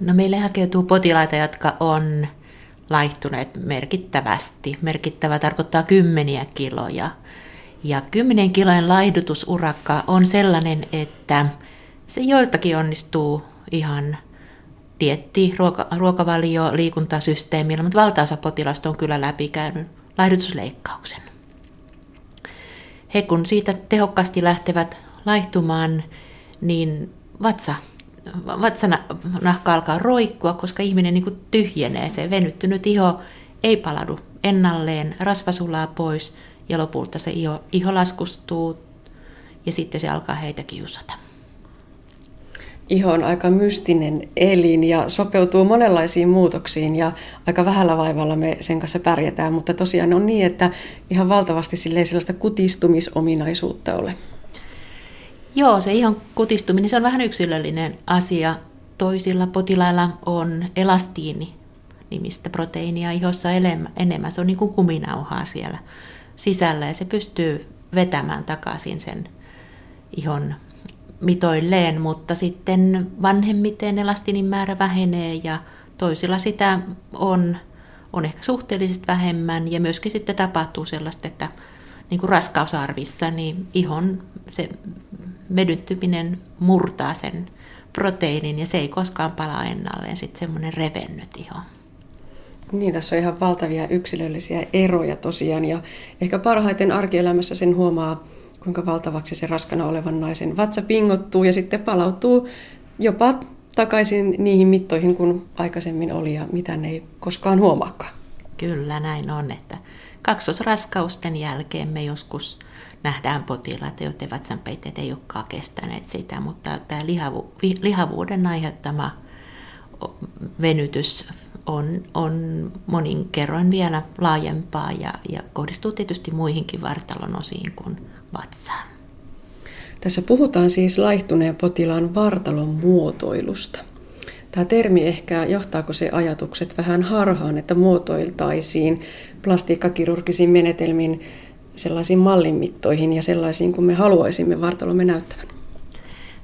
No meille hakeutuu potilaita, jotka on laihtuneet merkittävästi. Merkittävä tarkoittaa kymmeniä kiloja. Ja kymmenen kilojen laihdutusurakka on sellainen, että se joiltakin onnistuu ihan dietti, ruoka, ruokavalio, liikuntasysteemillä, mutta valtaosa potilasta on kyllä läpikäynyt laihdutusleikkauksen. He kun siitä tehokkaasti lähtevät laihtumaan, niin vatsa, vatsanahka alkaa roikkua, koska ihminen niin tyhjenee. Se venyttynyt iho ei palaudu ennalleen, rasva sulaa pois ja lopulta se iho, iho laskustuu ja sitten se alkaa heitä kiusata. Iho on aika mystinen elin ja sopeutuu monenlaisiin muutoksiin ja aika vähällä vaivalla me sen kanssa pärjätään, mutta tosiaan on niin, että ihan valtavasti sellaista kutistumisominaisuutta ole. Joo, se ihon kutistuminen se on vähän yksilöllinen asia. Toisilla potilailla on elastiini nimistä proteiinia ihossa enemmän. Se on niin kuin kuminauhaa siellä sisällä ja se pystyy vetämään takaisin sen ihon mitoilleen, mutta sitten vanhemmiten elastinin määrä vähenee ja toisilla sitä on, on ehkä suhteellisesti vähemmän ja myöskin sitten tapahtuu sellaista, että niin kuin raskausarvissa, niin ihon se vedyttyminen murtaa sen proteiinin ja se ei koskaan palaa ennalleen, sitten semmoinen revennyt iho. Niin, tässä on ihan valtavia yksilöllisiä eroja tosiaan ja ehkä parhaiten arkielämässä sen huomaa kuinka valtavaksi se raskana olevan naisen vatsa pingottuu ja sitten palautuu jopa takaisin niihin mittoihin kuin aikaisemmin oli ja mitä ne ei koskaan huomaakaan. Kyllä näin on, että kaksosraskausten jälkeen me joskus nähdään potilaita, joiden vatsanpeitteet ei olekaan kestäneet sitä, mutta tämä lihavu, lihavuuden aiheuttama venytys on, on monin kerroin vielä laajempaa ja, ja kohdistuu tietysti muihinkin vartalon osiin kuin vatsaan. Tässä puhutaan siis laihtuneen potilaan vartalon muotoilusta. Tämä termi ehkä, johtaako se ajatukset vähän harhaan, että muotoiltaisiin plastiikkakirurgisiin menetelmiin sellaisiin mallinmittoihin ja sellaisiin kuin me haluaisimme vartalomme näyttävän?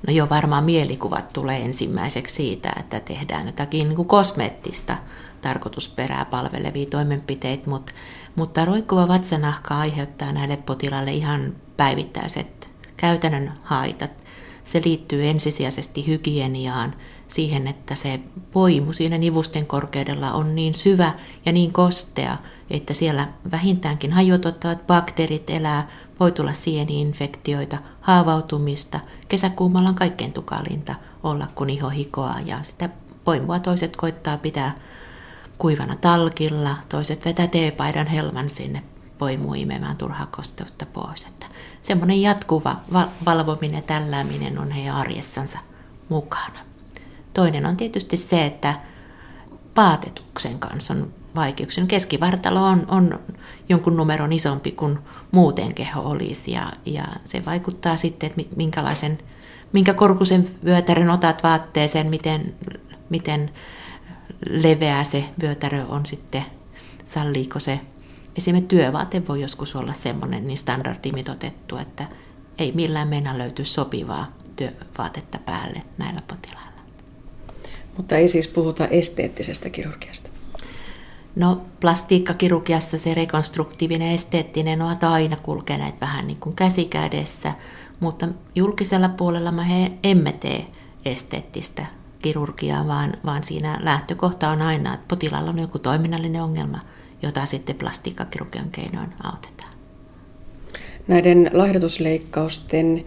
No jo varmaan mielikuvat tulee ensimmäiseksi siitä, että tehdään jotakin niin kuin kosmeettista tarkoitusperää palvelevia toimenpiteitä, mutta, mutta roikkuva vatsanahka aiheuttaa näille potilaille ihan päivittäiset käytännön haitat. Se liittyy ensisijaisesti hygieniaan, siihen, että se poimu siinä nivusten korkeudella on niin syvä ja niin kostea, että siellä vähintäänkin hajotuttavat bakteerit elää, voi tulla sieni-infektioita, haavautumista. Kesäkuumalla on kaikkein tukalinta olla, kun iho hikoaa ja sitä poimua toiset koittaa pitää kuivana talkilla, toiset vetää teepaidan helman sinne poimuun imemään turhaa kosteutta pois. Että semmoinen jatkuva valvominen ja tällääminen on heidän arjessansa mukana. Toinen on tietysti se, että paatetuksen kanssa on vaikeuksia. Keskivartalo on, on jonkun numeron isompi kuin muuten keho olisi ja, ja se vaikuttaa sitten, että minkälaisen, minkä korkuisen vyötärön otat vaatteeseen, miten, miten leveä se vyötärö on sitten, salliiko se. Esimerkiksi työvaate voi joskus olla semmoinen niin standardimitotettu, että ei millään mennä löyty sopivaa työvaatetta päälle näillä potilailla. Mutta ei siis puhuta esteettisestä kirurgiasta. No plastiikkakirurgiassa se rekonstruktiivinen esteettinen ovat aina kulkeneet vähän niin kuin käsikädessä, mutta julkisella puolella me emme tee esteettistä kirurgiaa, vaan, vaan siinä lähtökohta on aina, että potilaalla on joku toiminnallinen ongelma, jota sitten plastiikkakirurgian keinoin autetaan. Näiden laihdutusleikkausten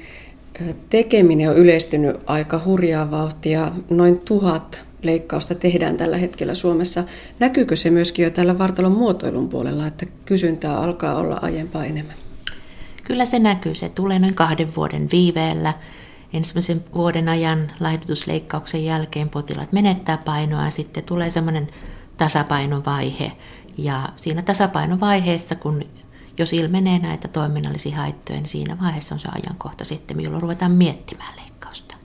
tekeminen on yleistynyt aika hurjaa vauhtia. Noin tuhat leikkausta tehdään tällä hetkellä Suomessa. Näkyykö se myöskin jo tällä vartalon muotoilun puolella, että kysyntää alkaa olla aiempaa enemmän? Kyllä se näkyy. Se tulee noin kahden vuoden viiveellä. Ensimmäisen vuoden ajan laihdutusleikkauksen jälkeen potilaat menettää painoa ja sitten tulee semmoinen tasapainovaihe. Ja siinä tasapainovaiheessa, kun jos ilmenee näitä toiminnallisia haittoja, niin siinä vaiheessa on se ajankohta sitten, jolloin ruvetaan miettimään leikkausta.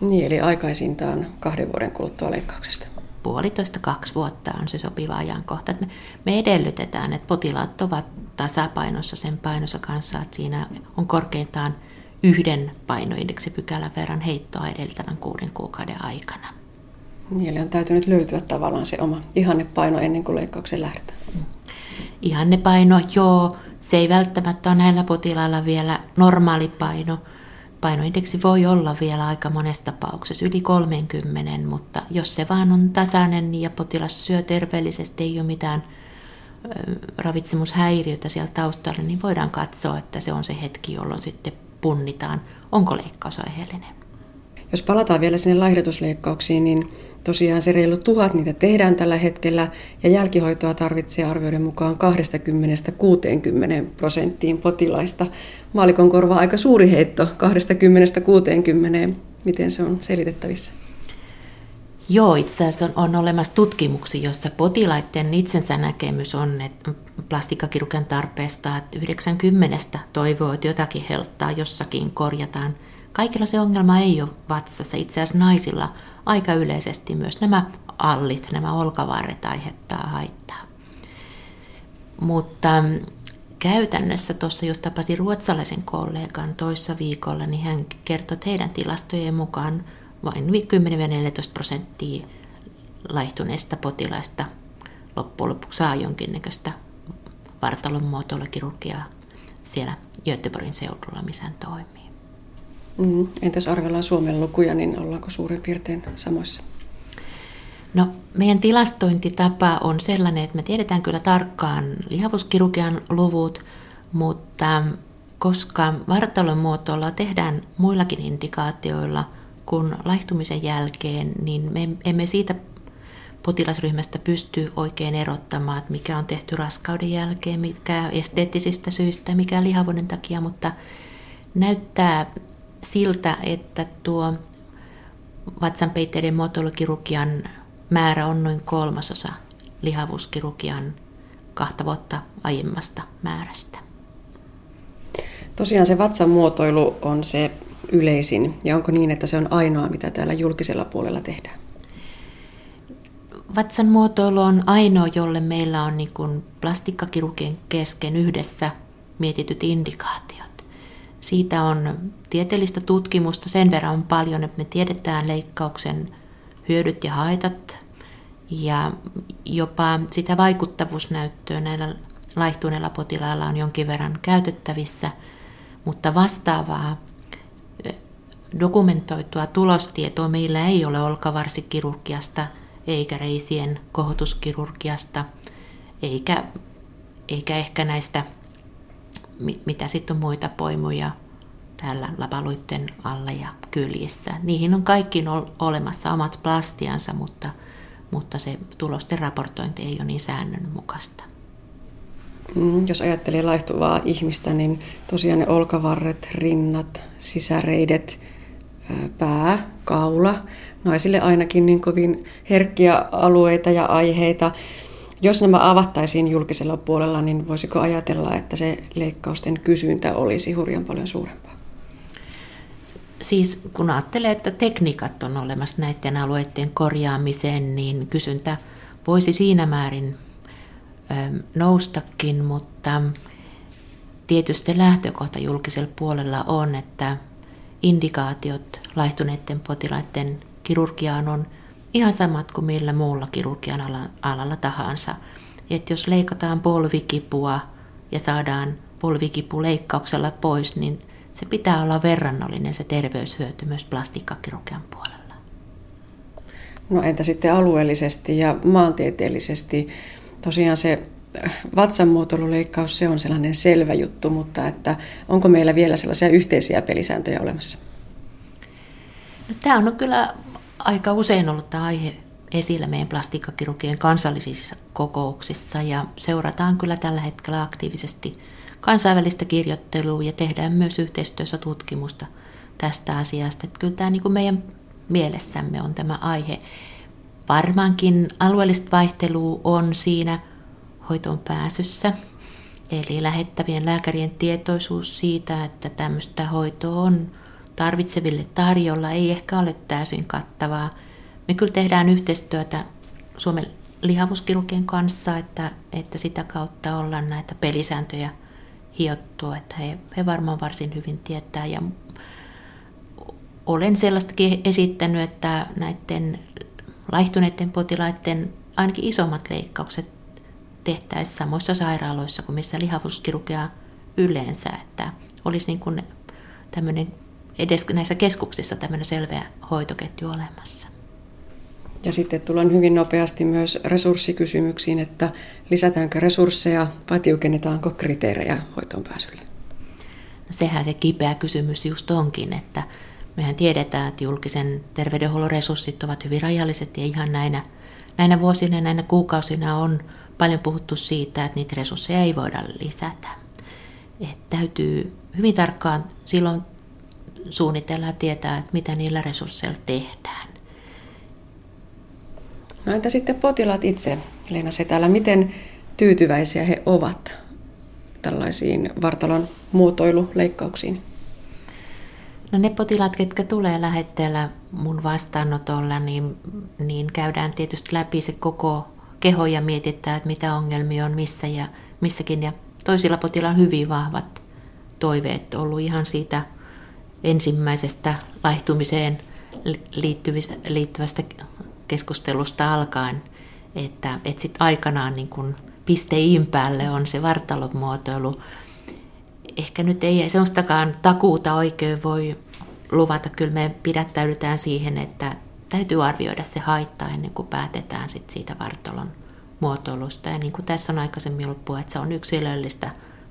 Niin, eli aikaisintaan kahden vuoden kuluttua leikkauksesta. Puolitoista kaksi vuotta on se sopiva ajankohta. me, me edellytetään, että potilaat ovat tasapainossa sen painossa kanssa, että siinä on korkeintaan yhden painoindeksipykälän verran heittoa edeltävän kuuden kuukauden aikana. Niin, eli on täytynyt löytyä tavallaan se oma ihannepaino ennen kuin leikkaukseen lähdetään. Ihannepaino, joo. Se ei välttämättä ole näillä potilailla vielä normaali paino. Painoindeksi voi olla vielä aika monessa tapauksessa yli 30, mutta jos se vaan on tasainen ja potilas syö terveellisesti, ei ole mitään ravitsemushäiriötä siellä taustalla, niin voidaan katsoa, että se on se hetki, jolloin sitten punnitaan, onko leikkaus aiheellinen. Jos palataan vielä sinne laihdutusleikkauksiin, niin tosiaan se reilu tuhat niitä tehdään tällä hetkellä ja jälkihoitoa tarvitsee arvioiden mukaan 20-60 prosenttiin potilaista. Maalikon korva aika suuri heitto 20-60. Miten se on selitettävissä? Joo, itse asiassa on, on olemassa tutkimuksia, joissa potilaiden itsensä näkemys on, että plastikkakirurgian tarpeesta, että 90 toivoo, että jotakin helttaa jossakin korjataan – Kaikilla se ongelma ei ole vatsassa. Itse asiassa naisilla aika yleisesti myös nämä allit, nämä olkavarret aiheuttaa haittaa. Mutta mm, käytännössä tuossa just tapasin ruotsalaisen kollegan toissa viikolla, niin hän kertoi, että heidän tilastojen mukaan vain 10-14 prosenttia laihtuneista potilaista loppujen lopuksi saa jonkinnäköistä vartalon muotoilukirurgiaa siellä Göteborgin seudulla, missä hän toimii. Mm. Entäs arvellaan Suomen lukuja, niin ollaanko suurin piirtein samoissa? No, meidän tilastointitapa on sellainen, että me tiedetään kyllä tarkkaan lihavuuskirurgian luvut, mutta koska vartalon muotoilla tehdään muillakin indikaatioilla kuin laihtumisen jälkeen, niin me emme siitä potilasryhmästä pysty oikein erottamaan, että mikä on tehty raskauden jälkeen, mikä esteettisistä syistä, mikä lihavuuden takia, mutta näyttää siltä, että tuo vatsanpeitteiden muotoilukirurgian määrä on noin kolmasosa lihavuuskirurgian kahta vuotta aiemmasta määrästä. Tosiaan se vatsan muotoilu on se yleisin, ja onko niin, että se on ainoa, mitä täällä julkisella puolella tehdään? Vatsan muotoilu on ainoa, jolle meillä on niin plastikkakirurgien kesken yhdessä mietityt indikaatiot. Siitä on tieteellistä tutkimusta. Sen verran paljon, että me tiedetään leikkauksen hyödyt ja haitat ja jopa sitä vaikuttavuusnäyttöä näillä laihtuneilla potilailla on jonkin verran käytettävissä, mutta vastaavaa dokumentoitua tulostietoa meillä ei ole olkavarsikirurgiasta eikä reisien kohotuskirurgiasta eikä, eikä ehkä näistä mitä sitten on muita poimuja täällä lapaluitten alla ja kyljissä. Niihin on kaikkiin olemassa omat plastiansa, mutta, mutta se tulosten raportointi ei ole niin säännönmukaista. Mm, jos ajattelee laihtuvaa ihmistä, niin tosiaan ne olkavarret, rinnat, sisäreidet, pää, kaula, naisille ainakin niin kovin herkkiä alueita ja aiheita. Jos nämä avattaisiin julkisella puolella, niin voisiko ajatella, että se leikkausten kysyntä olisi hurjan paljon suurempaa? Siis kun ajattelee, että tekniikat on olemassa näiden alueiden korjaamiseen, niin kysyntä voisi siinä määrin noustakin, mutta tietysti lähtökohta julkisella puolella on, että indikaatiot laihtuneiden potilaiden kirurgiaan on ihan samat kuin millä muulla kirurgian alalla tahansa. Että jos leikataan polvikipua ja saadaan polvikipu leikkauksella pois, niin se pitää olla verrannollinen se terveyshyöty myös plastikkakirurgian puolella. No entä sitten alueellisesti ja maantieteellisesti? Tosiaan se äh, vatsanmuotoiluleikkaus, se on sellainen selvä juttu, mutta että onko meillä vielä sellaisia yhteisiä pelisääntöjä olemassa? No, tämä on kyllä aika usein ollut tämä aihe esillä meidän plastikkakirurgien kansallisissa kokouksissa ja seurataan kyllä tällä hetkellä aktiivisesti kansainvälistä kirjoittelua ja tehdään myös yhteistyössä tutkimusta tästä asiasta. Että kyllä tämä niin kuin meidän mielessämme on tämä aihe. Varmaankin alueellista vaihtelua on siinä hoitoon pääsyssä, eli lähettävien lääkärien tietoisuus siitä, että tämmöistä hoitoa on tarvitseville tarjolla ei ehkä ole täysin kattavaa. Me kyllä tehdään yhteistyötä Suomen lihavuuskirurgien kanssa, että, että sitä kautta ollaan näitä pelisääntöjä hiottu, että he, he varmaan varsin hyvin tietää. Ja olen sellaistakin esittänyt, että näiden laihtuneiden potilaiden ainakin isommat leikkaukset tehtäisiin samoissa sairaaloissa kuin missä lihavuuskirurgia yleensä, että olisi niin kuin tämmöinen edes näissä keskuksissa tämmöinen selveä hoitoketju olemassa. Ja sitten tullaan hyvin nopeasti myös resurssikysymyksiin, että lisätäänkö resursseja vai tiukennetaanko kriteerejä hoitoon pääsylle? No sehän se kipeä kysymys just onkin, että mehän tiedetään, että julkisen terveydenhuollon resurssit ovat hyvin rajalliset ja ihan näinä, näinä vuosina ja näinä kuukausina on paljon puhuttu siitä, että niitä resursseja ei voida lisätä. että täytyy hyvin tarkkaan silloin suunnitella ja tietää, että mitä niillä resursseilla tehdään. No entä sitten potilaat itse, Leena Setälä, miten tyytyväisiä he ovat tällaisiin vartalon muotoiluleikkauksiin? No ne potilaat, ketkä tulee lähetteellä mun vastaanotolla, niin, niin käydään tietysti läpi se koko keho ja mietitään, että mitä ongelmia on missä ja missäkin. Ja toisilla potilailla on hyvin vahvat toiveet ollut ihan siitä ensimmäisestä laihtumiseen liittyvästä keskustelusta alkaen, että, että sitten aikanaan niin kun pisteiin päälle on se vartalomuotoilu. Ehkä nyt ei sellastakaan takuuta oikein voi luvata. Kyllä me pidättäydytään siihen, että täytyy arvioida se haitta ennen kuin päätetään sit siitä vartalon muotoilusta. Ja niin kuin tässä on aikaisemmin ollut puhe, että se on yksilöllistä,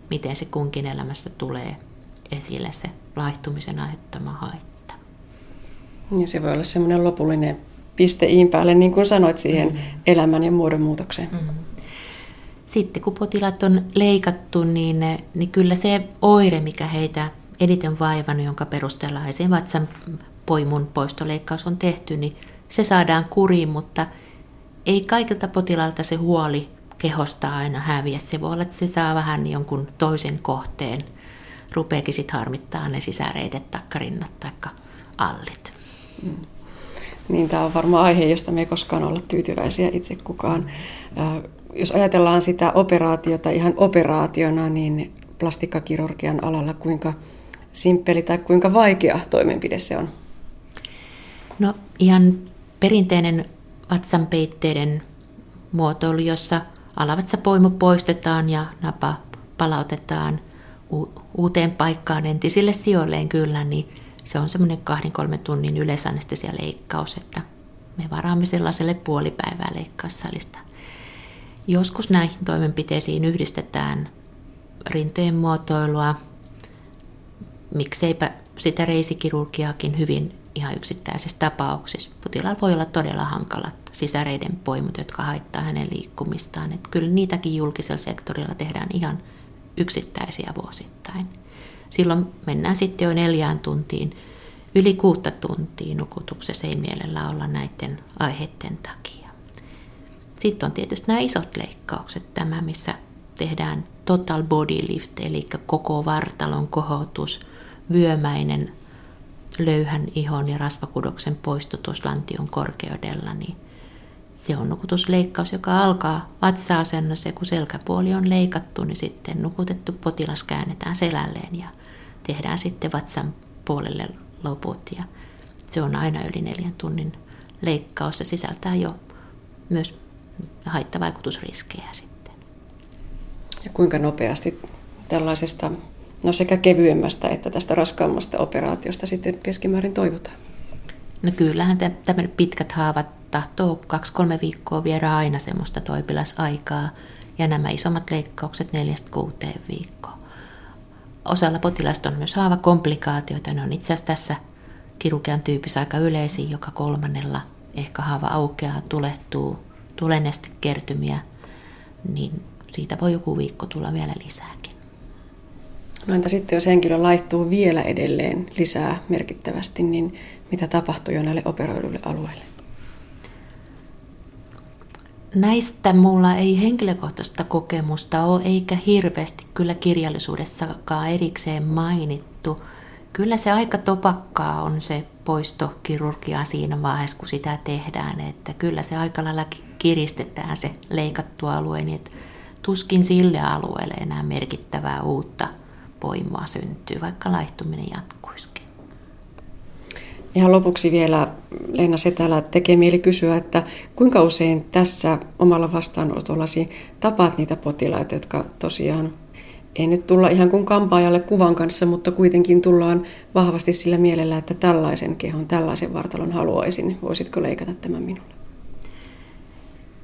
miten se kunkin elämässä tulee esille se laihtumisen aiheuttama haitta. Ja se voi olla semmoinen lopullinen piste iin päälle, niin kuin sanoit, siihen mm-hmm. elämän ja muodonmuutokseen. Mm-hmm. Sitten kun potilaat on leikattu, niin, niin kyllä se oire, mikä heitä eniten vaivannut, jonka perusteella esim. vatsan poimun poistoleikkaus on tehty, niin se saadaan kuriin, mutta ei kaikilta potilailta se huoli kehosta aina häviä. Se voi olla, että se saa vähän jonkun toisen kohteen. Rupeekin sitten harmittaa ne sisäreidet, takkarinnat tai allit. Mm. Niin tämä on varmaan aihe, josta me ei koskaan olla tyytyväisiä itse kukaan. Jos ajatellaan sitä operaatiota ihan operaationa, niin plastikkakirurgian alalla kuinka simppeli tai kuinka vaikea toimenpide se on? No ihan perinteinen vatsanpeitteiden muotoilu, jossa alavatsapoimu poistetaan ja napa palautetaan uuteen paikkaan entisille sijoilleen kyllä, niin se on semmoinen kahden kolmen tunnin yleisanestesialeikkaus, että me varaamme sellaiselle puolipäivää leikkaussalista. Joskus näihin toimenpiteisiin yhdistetään rintojen muotoilua, mikseipä sitä reisikirurgiaakin hyvin ihan yksittäisissä tapauksissa. Potilaalla voi olla todella hankalat sisäreiden poimut, jotka haittaa hänen liikkumistaan. Että kyllä niitäkin julkisella sektorilla tehdään ihan yksittäisiä vuosittain. Silloin mennään sitten jo neljään tuntiin. Yli kuutta tuntia nukutuksessa ei mielellä olla näiden aiheiden takia. Sitten on tietysti nämä isot leikkaukset, tämä missä tehdään total body lift, eli koko vartalon kohotus, vyömäinen löyhän ihon ja rasvakudoksen poistutus lantion korkeudella, niin se on nukutusleikkaus, joka alkaa vatsa-asennossa ja kun selkäpuoli on leikattu, niin sitten nukutettu potilas käännetään selälleen ja tehdään sitten vatsan puolelle loput. Ja se on aina yli neljän tunnin leikkaus ja sisältää jo myös haittavaikutusriskejä sitten. Ja kuinka nopeasti tällaisesta no sekä kevyemmästä että tästä raskaammasta operaatiosta sitten keskimäärin toivotaan? No kyllähän tämmöiset pitkät haavat tahtoo kaksi-kolme viikkoa viedä aina semmoista toipilasaikaa ja nämä isommat leikkaukset neljästä kuuteen viikkoa. Osalla potilasta on myös haavakomplikaatioita. Ne on itse asiassa tässä kirurgian tyypissä aika yleisiä. Joka kolmannella ehkä haava aukeaa, tulehtuu, kertymiä, niin siitä voi joku viikko tulla vielä lisääkin. No entä sitten, jos henkilö laittuu vielä edelleen lisää merkittävästi, niin mitä tapahtuu jo näille operoiduille alueille? Näistä mulla ei henkilökohtaista kokemusta ole, eikä hirveästi kyllä kirjallisuudessakaan erikseen mainittu. Kyllä se aika topakkaa on se poistokirurgia siinä vaiheessa, kun sitä tehdään, että kyllä se aika lailla kiristetään se leikattu alue, niin että tuskin sille alueelle enää merkittävää uutta poimua syntyy, vaikka laihtuminen jatkuisikin. Ihan lopuksi vielä Leena Setälä tekee mieli kysyä, että kuinka usein tässä omalla vastaanotollasi tapaat niitä potilaita, jotka tosiaan ei nyt tulla ihan kuin kampaajalle kuvan kanssa, mutta kuitenkin tullaan vahvasti sillä mielellä, että tällaisen kehon, tällaisen vartalon haluaisin. Voisitko leikata tämän minulle?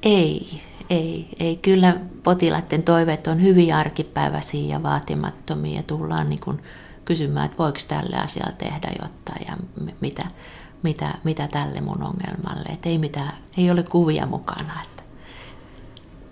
Ei, ei, ei. Kyllä potilaiden toiveet on hyvin arkipäiväisiä ja vaatimattomia. Tullaan niin kuin kysymään, että voiko tälle asialle tehdä jotain ja mitä, mitä, mitä tälle mun ongelmalle. Että ei, mitään, ei ole kuvia mukana. Että